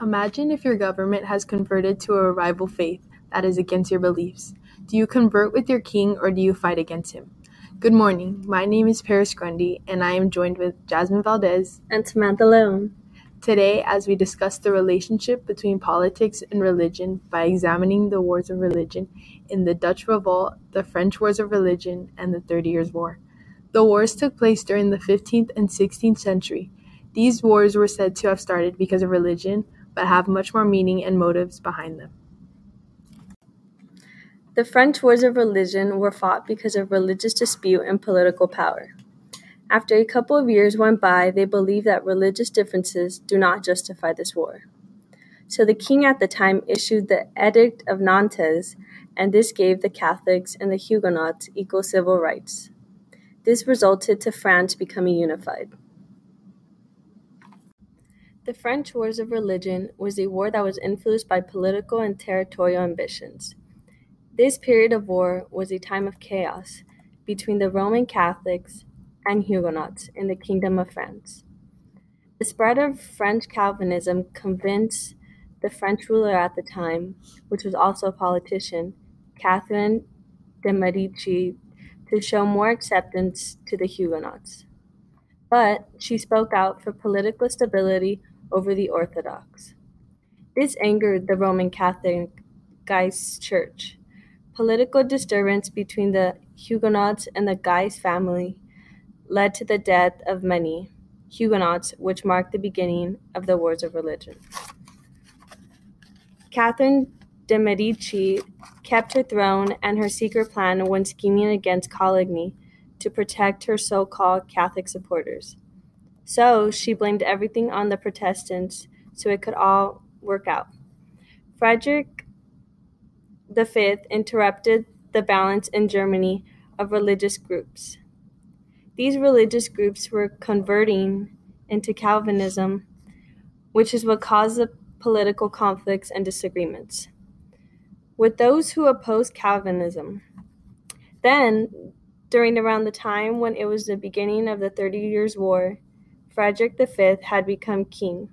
Imagine if your government has converted to a rival faith that is against your beliefs. Do you convert with your king or do you fight against him? Good morning. My name is Paris Grundy, and I am joined with Jasmine Valdez and Samantha Leon. Today, as we discuss the relationship between politics and religion by examining the wars of religion in the Dutch Revolt, the French Wars of Religion, and the Thirty Years' War. The wars took place during the 15th and 16th century. These wars were said to have started because of religion, but have much more meaning and motives behind them. The French wars of religion were fought because of religious dispute and political power. After a couple of years went by, they believed that religious differences do not justify this war. So the king at the time issued the Edict of Nantes, and this gave the Catholics and the Huguenots equal civil rights. This resulted to France becoming unified. The French Wars of Religion was a war that was influenced by political and territorial ambitions. This period of war was a time of chaos between the Roman Catholics and Huguenots in the Kingdom of France. The spread of French Calvinism convinced the French ruler at the time, which was also a politician, Catherine de' Medici, to show more acceptance to the Huguenots. But she spoke out for political stability over the Orthodox. This angered the Roman Catholic Guise Church. Political disturbance between the Huguenots and the Guise family led to the death of many Huguenots, which marked the beginning of the Wars of Religion. Catherine de' Medici kept her throne and her secret plan when scheming against Coligny to protect her so called Catholic supporters. So she blamed everything on the Protestants so it could all work out. Frederick V interrupted the balance in Germany of religious groups. These religious groups were converting into Calvinism, which is what caused the political conflicts and disagreements with those who opposed Calvinism. Then, during around the time when it was the beginning of the Thirty Years' War, Frederick V had become king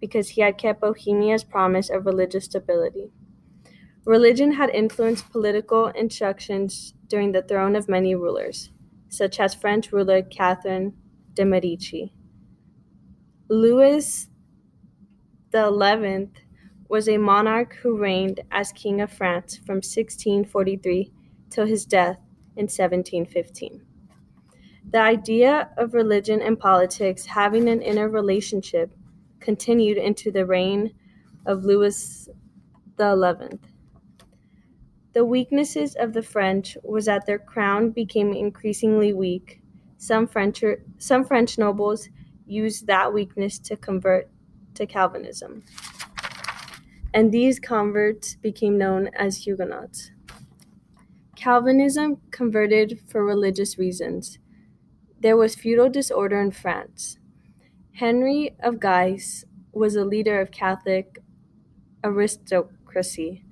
because he had kept Bohemia's promise of religious stability. Religion had influenced political instructions during the throne of many rulers, such as French ruler Catherine de' Medici. Louis XI was a monarch who reigned as King of France from 1643 till his death in 1715. The idea of religion and politics having an interrelationship continued into the reign of Louis XI. The weaknesses of the French was that their crown became increasingly weak. Some French, some French nobles used that weakness to convert to Calvinism and these converts became known as Huguenots. Calvinism converted for religious reasons. There was feudal disorder in France. Henry of Guise was a leader of Catholic aristocracy,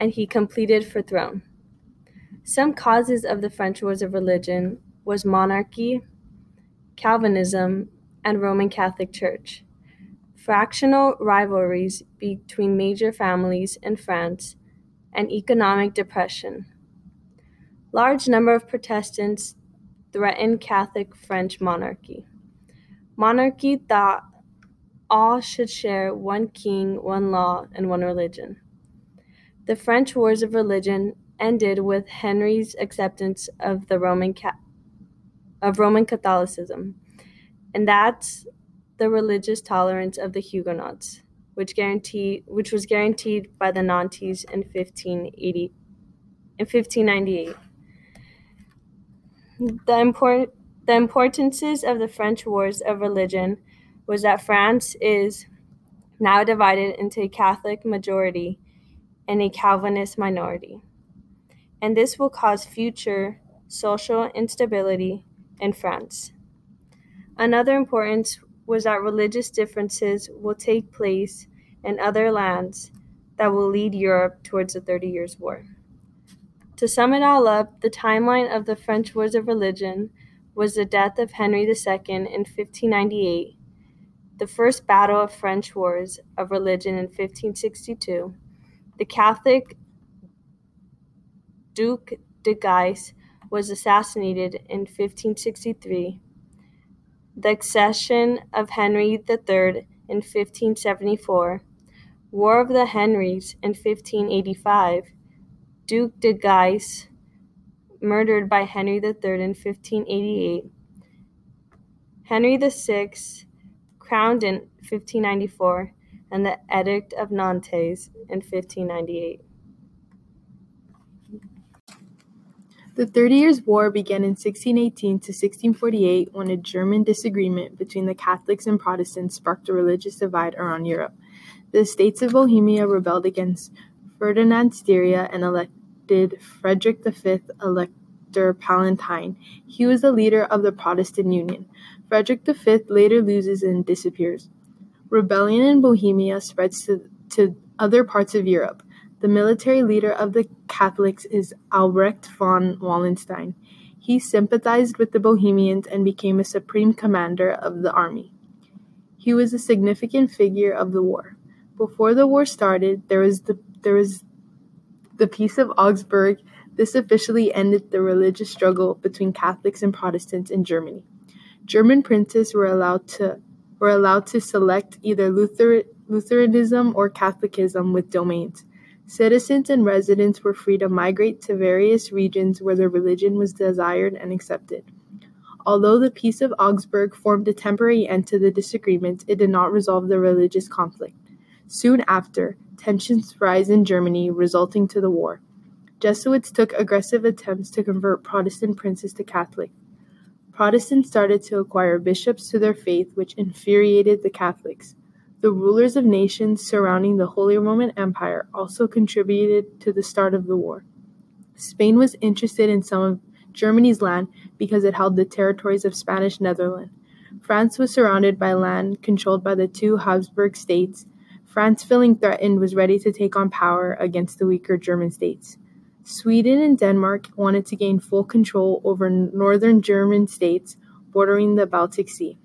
and he completed for throne. Some causes of the French Wars of Religion was monarchy, Calvinism, and Roman Catholic Church fractional rivalries between major families in France, and economic depression. Large number of Protestants threatened Catholic French monarchy. Monarchy thought all should share one king, one law, and one religion. The French Wars of Religion ended with Henry's acceptance of the Roman Ca- of Roman Catholicism, and that's the religious tolerance of the Huguenots, which guaranteed which was guaranteed by the Nantes in 1580 in 1598. The important the importances of the French wars of religion was that France is now divided into a Catholic majority and a Calvinist minority. And this will cause future social instability in France. Another importance was that religious differences will take place in other lands that will lead Europe towards the Thirty Years' War. To sum it all up, the timeline of the French Wars of Religion was the death of Henry II in 1598, the first battle of French wars of religion in 1562, the Catholic Duke de Guise was assassinated in 1563, the accession of Henry III in 1574, War of the Henrys in 1585, Duke de Guise murdered by Henry III in 1588, Henry VI crowned in 1594, and the Edict of Nantes in 1598. The Thirty Years' War began in 1618 to 1648 when a German disagreement between the Catholics and Protestants sparked a religious divide around Europe. The states of Bohemia rebelled against Ferdinand Styria and elected Frederick V Elector Palatine. He was the leader of the Protestant Union. Frederick V later loses and disappears. Rebellion in Bohemia spreads to, to other parts of Europe. The military leader of the Catholics is Albrecht von Wallenstein. He sympathized with the Bohemians and became a supreme commander of the army. He was a significant figure of the war. Before the war started, there was the there was the Peace of Augsburg. This officially ended the religious struggle between Catholics and Protestants in Germany. German princes were allowed to were allowed to select either Luther, Lutheranism or Catholicism with domains. Citizens and residents were free to migrate to various regions where their religion was desired and accepted. Although the Peace of Augsburg formed a temporary end to the disagreement, it did not resolve the religious conflict. Soon after, tensions rise in Germany, resulting to the war. Jesuits took aggressive attempts to convert Protestant princes to Catholic. Protestants started to acquire bishops to their faith, which infuriated the Catholics. The rulers of nations surrounding the Holy Roman Empire also contributed to the start of the war. Spain was interested in some of Germany's land because it held the territories of Spanish Netherland. France was surrounded by land controlled by the two Habsburg states. France, feeling threatened, was ready to take on power against the weaker German states. Sweden and Denmark wanted to gain full control over northern German states bordering the Baltic Sea.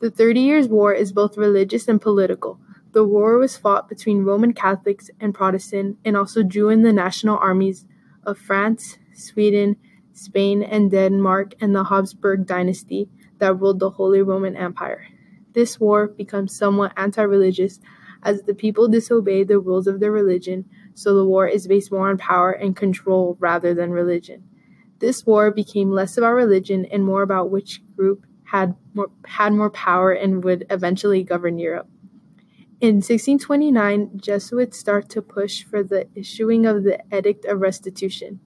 The Thirty Years' War is both religious and political. The war was fought between Roman Catholics and Protestant and also drew in the national armies of France, Sweden, Spain, and Denmark and the Habsburg dynasty that ruled the Holy Roman Empire. This war becomes somewhat anti religious as the people disobey the rules of their religion, so the war is based more on power and control rather than religion. This war became less about religion and more about which group had more, had more power and would eventually govern Europe. In 1629, Jesuits start to push for the issuing of the Edict of Restitution.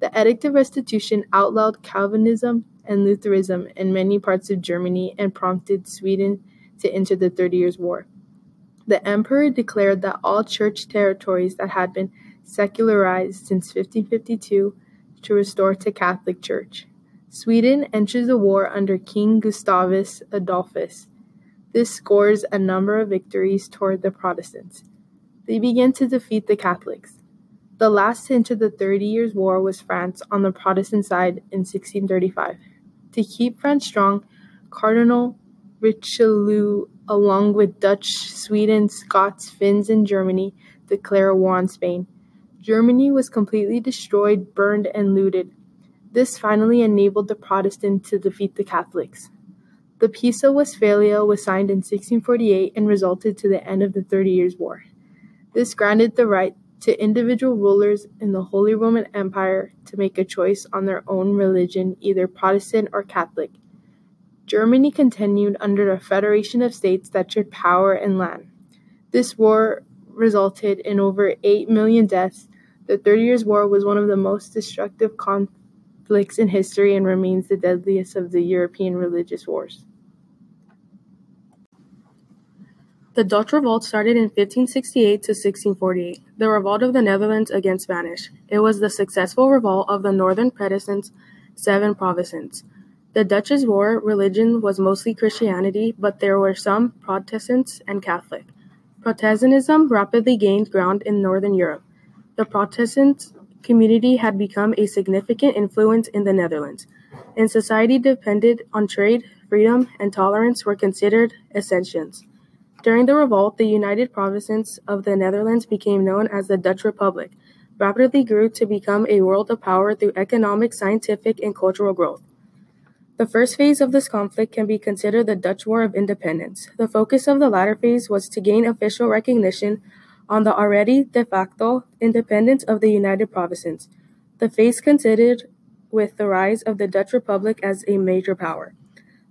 The Edict of Restitution outlawed Calvinism and Lutheranism in many parts of Germany and prompted Sweden to enter the Thirty Years' War. The emperor declared that all church territories that had been secularized since 1552 to restore to Catholic Church. Sweden enters the war under King Gustavus Adolphus. This scores a number of victories toward the Protestants. They begin to defeat the Catholics. The last to enter the Thirty Years' War was France on the Protestant side in 1635. To keep France strong, Cardinal Richelieu, along with Dutch, Sweden, Scots, Finns, and Germany, declared war on Spain. Germany was completely destroyed, burned, and looted. This finally enabled the Protestants to defeat the Catholics. The Peace of Westphalia was signed in 1648 and resulted to the end of the Thirty Years' War. This granted the right to individual rulers in the Holy Roman Empire to make a choice on their own religion, either Protestant or Catholic. Germany continued under a federation of states that shared power and land. This war resulted in over 8 million deaths. The Thirty Years' War was one of the most destructive conflicts conflicts in history and remains the deadliest of the European religious wars. The Dutch Revolt started in 1568 to 1648, the revolt of the Netherlands against Spanish. It was the successful revolt of the northern Protestants, seven provinces. The Dutch's war religion was mostly Christianity, but there were some Protestants and Catholic. Protestantism rapidly gained ground in Northern Europe. The Protestants community had become a significant influence in the Netherlands. and society depended on trade, freedom, and tolerance were considered essentials. During the revolt, the United Provinces of the Netherlands became known as the Dutch Republic, rapidly grew to become a world of power through economic, scientific, and cultural growth. The first phase of this conflict can be considered the Dutch War of Independence. The focus of the latter phase was to gain official recognition on the already de facto independence of the United Provinces. The phase considered with the rise of the Dutch Republic as a major power.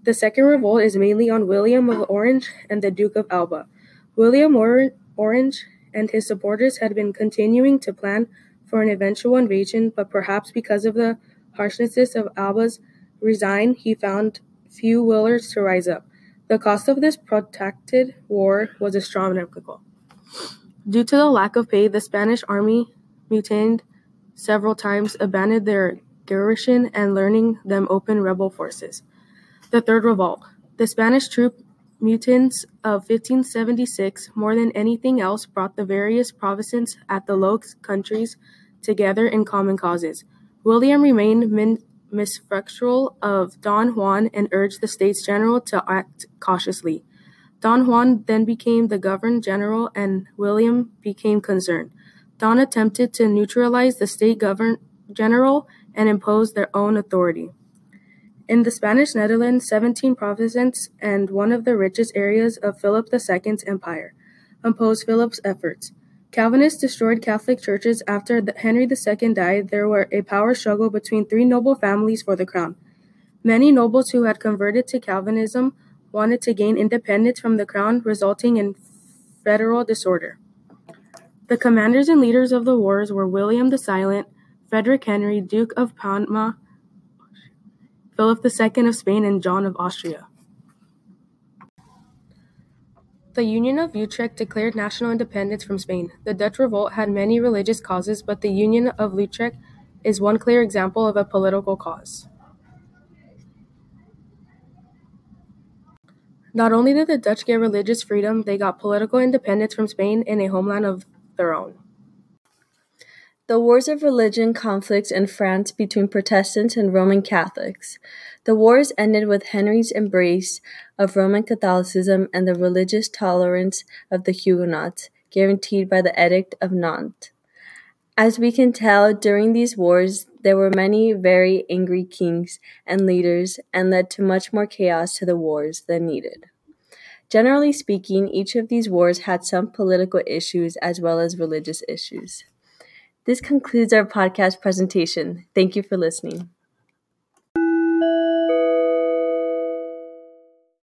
The second revolt is mainly on William of Orange and the Duke of Alba. William or- Orange and his supporters had been continuing to plan for an eventual invasion, but perhaps because of the harshness of Alba's resign, he found few willers to rise up. The cost of this protracted war was astronomical. Due to the lack of pay, the Spanish army mutinied several times, abandoned their garrison, and learning them open rebel forces. The Third Revolt. The Spanish troop mutinies of 1576, more than anything else, brought the various provinces at the Low Countries together in common causes. William remained min- mistrustful of Don Juan and urged the States General to act cautiously. Don Juan then became the Governor General and William became concerned. Don attempted to neutralize the State Governor General and impose their own authority. In the Spanish Netherlands, 17 provinces and one of the richest areas of Philip II's empire opposed Philip's efforts. Calvinists destroyed Catholic churches after Henry II died. There were a power struggle between three noble families for the crown. Many nobles who had converted to Calvinism wanted to gain independence from the crown, resulting in federal disorder. The commanders and leaders of the wars were William the Silent, Frederick Henry, Duke of Parma, Philip II of Spain, and John of Austria. The Union of Utrecht declared national independence from Spain. The Dutch revolt had many religious causes, but the Union of Utrecht is one clear example of a political cause. Not only did the Dutch get religious freedom, they got political independence from Spain and a homeland of their own. The wars of religion conflicts in France between Protestants and Roman Catholics. The wars ended with Henry's embrace of Roman Catholicism and the religious tolerance of the Huguenots, guaranteed by the Edict of Nantes. As we can tell, during these wars, there were many very angry kings and leaders and led to much more chaos to the wars than needed. Generally speaking, each of these wars had some political issues as well as religious issues. This concludes our podcast presentation. Thank you for listening.